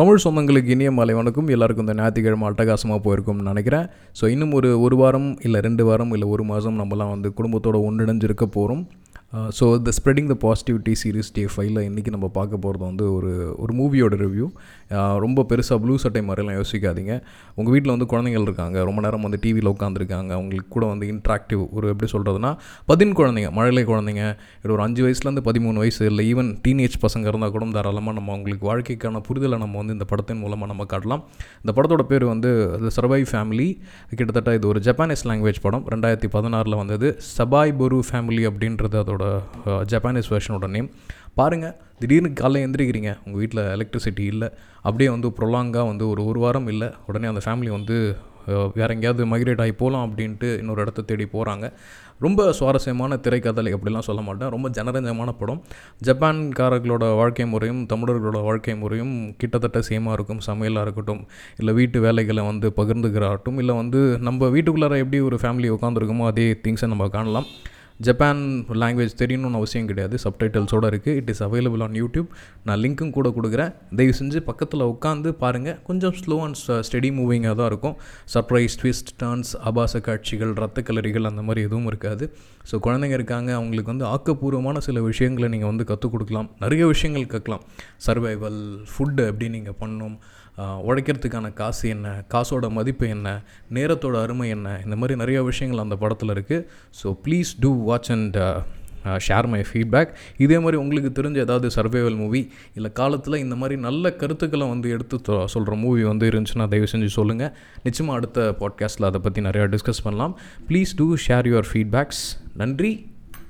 தமிழ் சொந்தங்களுக்கு இனிய மாலை வணக்கம். எல்லாருக்கும் இந்த ஞாயிற்றுக்கிழமை அட்டகாசமாக போயிருக்கும்னு நினைக்கிறேன். ஸோ இன்னும் ஒரு ஒரு வாரம் இல்லை ரெண்டு வாரம் இல்லை ஒரு மாதம் நம்மலாம் வந்து குடும்பத்தோடு ஒன்றிணைஞ்சிருக்க போகிறோம் so the spreading the positivity series day ஃபைவ்ல இன்றைக்கி நம்ம பார்க்க போகிறது வந்து ஒரு ஒரு மூவியோட ரிவ்யூ uh, ரொம்ப பெருசாக ப்ளூ சட்டை மாதிரிலாம் யோசிக்காதீங்க. உங்கள் வீட்டில் வந்து குழந்தைகள் இருக்காங்க. ரொம்ப நேரம் வந்து டிவியில் உட்காந்துருக்காங்க அவங்களுக்கு கூட வந்து இன்ட்ராக்டிவ் ஒரு எப்படி சொல்கிறதுனா பதின் குழந்தைங்க மழலை குழந்தைங்க இது ஒரு அஞ்சு வயசுலேருந்து பதிமூணு வயசு இல்லை ஈவன் டீனேஜ் பசங்க இருந்தால் கூட தாராளமாக நம்ம அவங்களுக்கு வாழ்க்கைக்கான புரிதலை நம்ம வந்து இந்த படத்தின் மூலமாக நம்ம காட்டலாம். இந்த படத்தோட பேர் வந்து த சர்வை ஃபேமிலி கிட்டத்தட்ட இது ஒரு ஜப்பானீஸ் லாங்குவேஜ் படம். ரெண்டாயிரத்தி பதினாறில் வந்தது. சபாய் பொரு ஃபேமிலி அப்படின்றது அதோட அதோட ஜப்பானீஸ் வெர்ஷனோட நேம் பாருங்கள் திடீர்னு காலைல எந்திரிக்கிறீங்க உங்கள் வீட்டில் எலக்ட்ரிசிட்டி இல்லை அப்படியே வந்து ப்ரொலாங்காக வந்து ஒரு ஒரு வாரம் இல்லை உடனே அந்த ஃபேமிலி வந்து வேறு எங்கேயாவது மைக்ரேட் ஆகி போகலாம் அப்படின்ட்டு இன்னொரு இடத்த தேடி போகிறாங்க ரொம்ப சுவாரஸ்யமான திரைக்கதை அப்படிலாம் சொல்ல மாட்டேன். ரொம்ப ஜனரஞ்சமான படம். ஜப்பான்காரர்களோட வாழ்க்கை முறையும் தமிழர்களோட வாழ்க்கை முறையும் கிட்டத்தட்ட சேமாக இருக்கும். சமையலாக இருக்கட்டும் இல்லை வீட்டு வேலைகளை வந்து பகிர்ந்துக்கிறாகட்டும் இல்லை வந்து நம்ம வீட்டுக்குள்ளார எப்படி ஒரு ஃபேமிலி உட்காந்துருக்கோமோ அதே திங்ஸை நம்ம காணலாம். ஜப்பான் லாங்குவேஜ் தெரியணும்னு அவசியம் கிடையாது. சப்டைட்டில்ஸோடு இருக்குது it is available on YouTube நான் லிங்க்கும் கூட கொடுக்குறேன். தயவு செஞ்சு பக்கத்தில் உட்காந்து பாருங்கள் கொஞ்சம் ஸ்லோ அண்ட் ஸ்டெடி மூவிங்காக தான் இருக்கும். சர்ப்ரைஸ் ட்விஸ்ட் டர்ன்ஸ் ஆபாச காட்சிகள் ரத்த கலரிகள் அந்த மாதிரி எதுவும் இருக்காது. ஸோ குழந்தைங்க இருக்காங்க. அவங்களுக்கு வந்து ஆக்கப்பூர்வமான சில விஷயங்களை நீங்கள் வந்து கற்றுக் கொடுக்கலாம். நிறைய விஷயங்கள் கற்கலாம். சர்வைவல் ஃபுட்டு எப்படி நீங்கள் பண்ணணும் உழைக்கிறதுக்கான காசு என்ன காசோட மதிப்பு என்ன நேரத்தோட அருமை என்ன இந்த மாதிரி நிறைய விஷயங்கள் அந்த படத்தில் இருக்குது so please do watch and share my feedback இதே மாதிரி உங்களுக்கு தெரிஞ்ச ஏதாவது சர்வைவல் மூவி இல்லை காலத்தில் இந்த மாதிரி நல்ல கருத்துக்களை வந்து எடுத்து சொல்கிற மூவி வந்து இருந்துச்சுன்னா தயவு செஞ்சு சொல்லுங்கள் நிச்சயமாக அடுத்த பாட்காஸ்ட்டில் அதை பற்றி நிறையா டிஸ்கஸ் பண்ணலாம். Please do share your feedbacks நன்றி.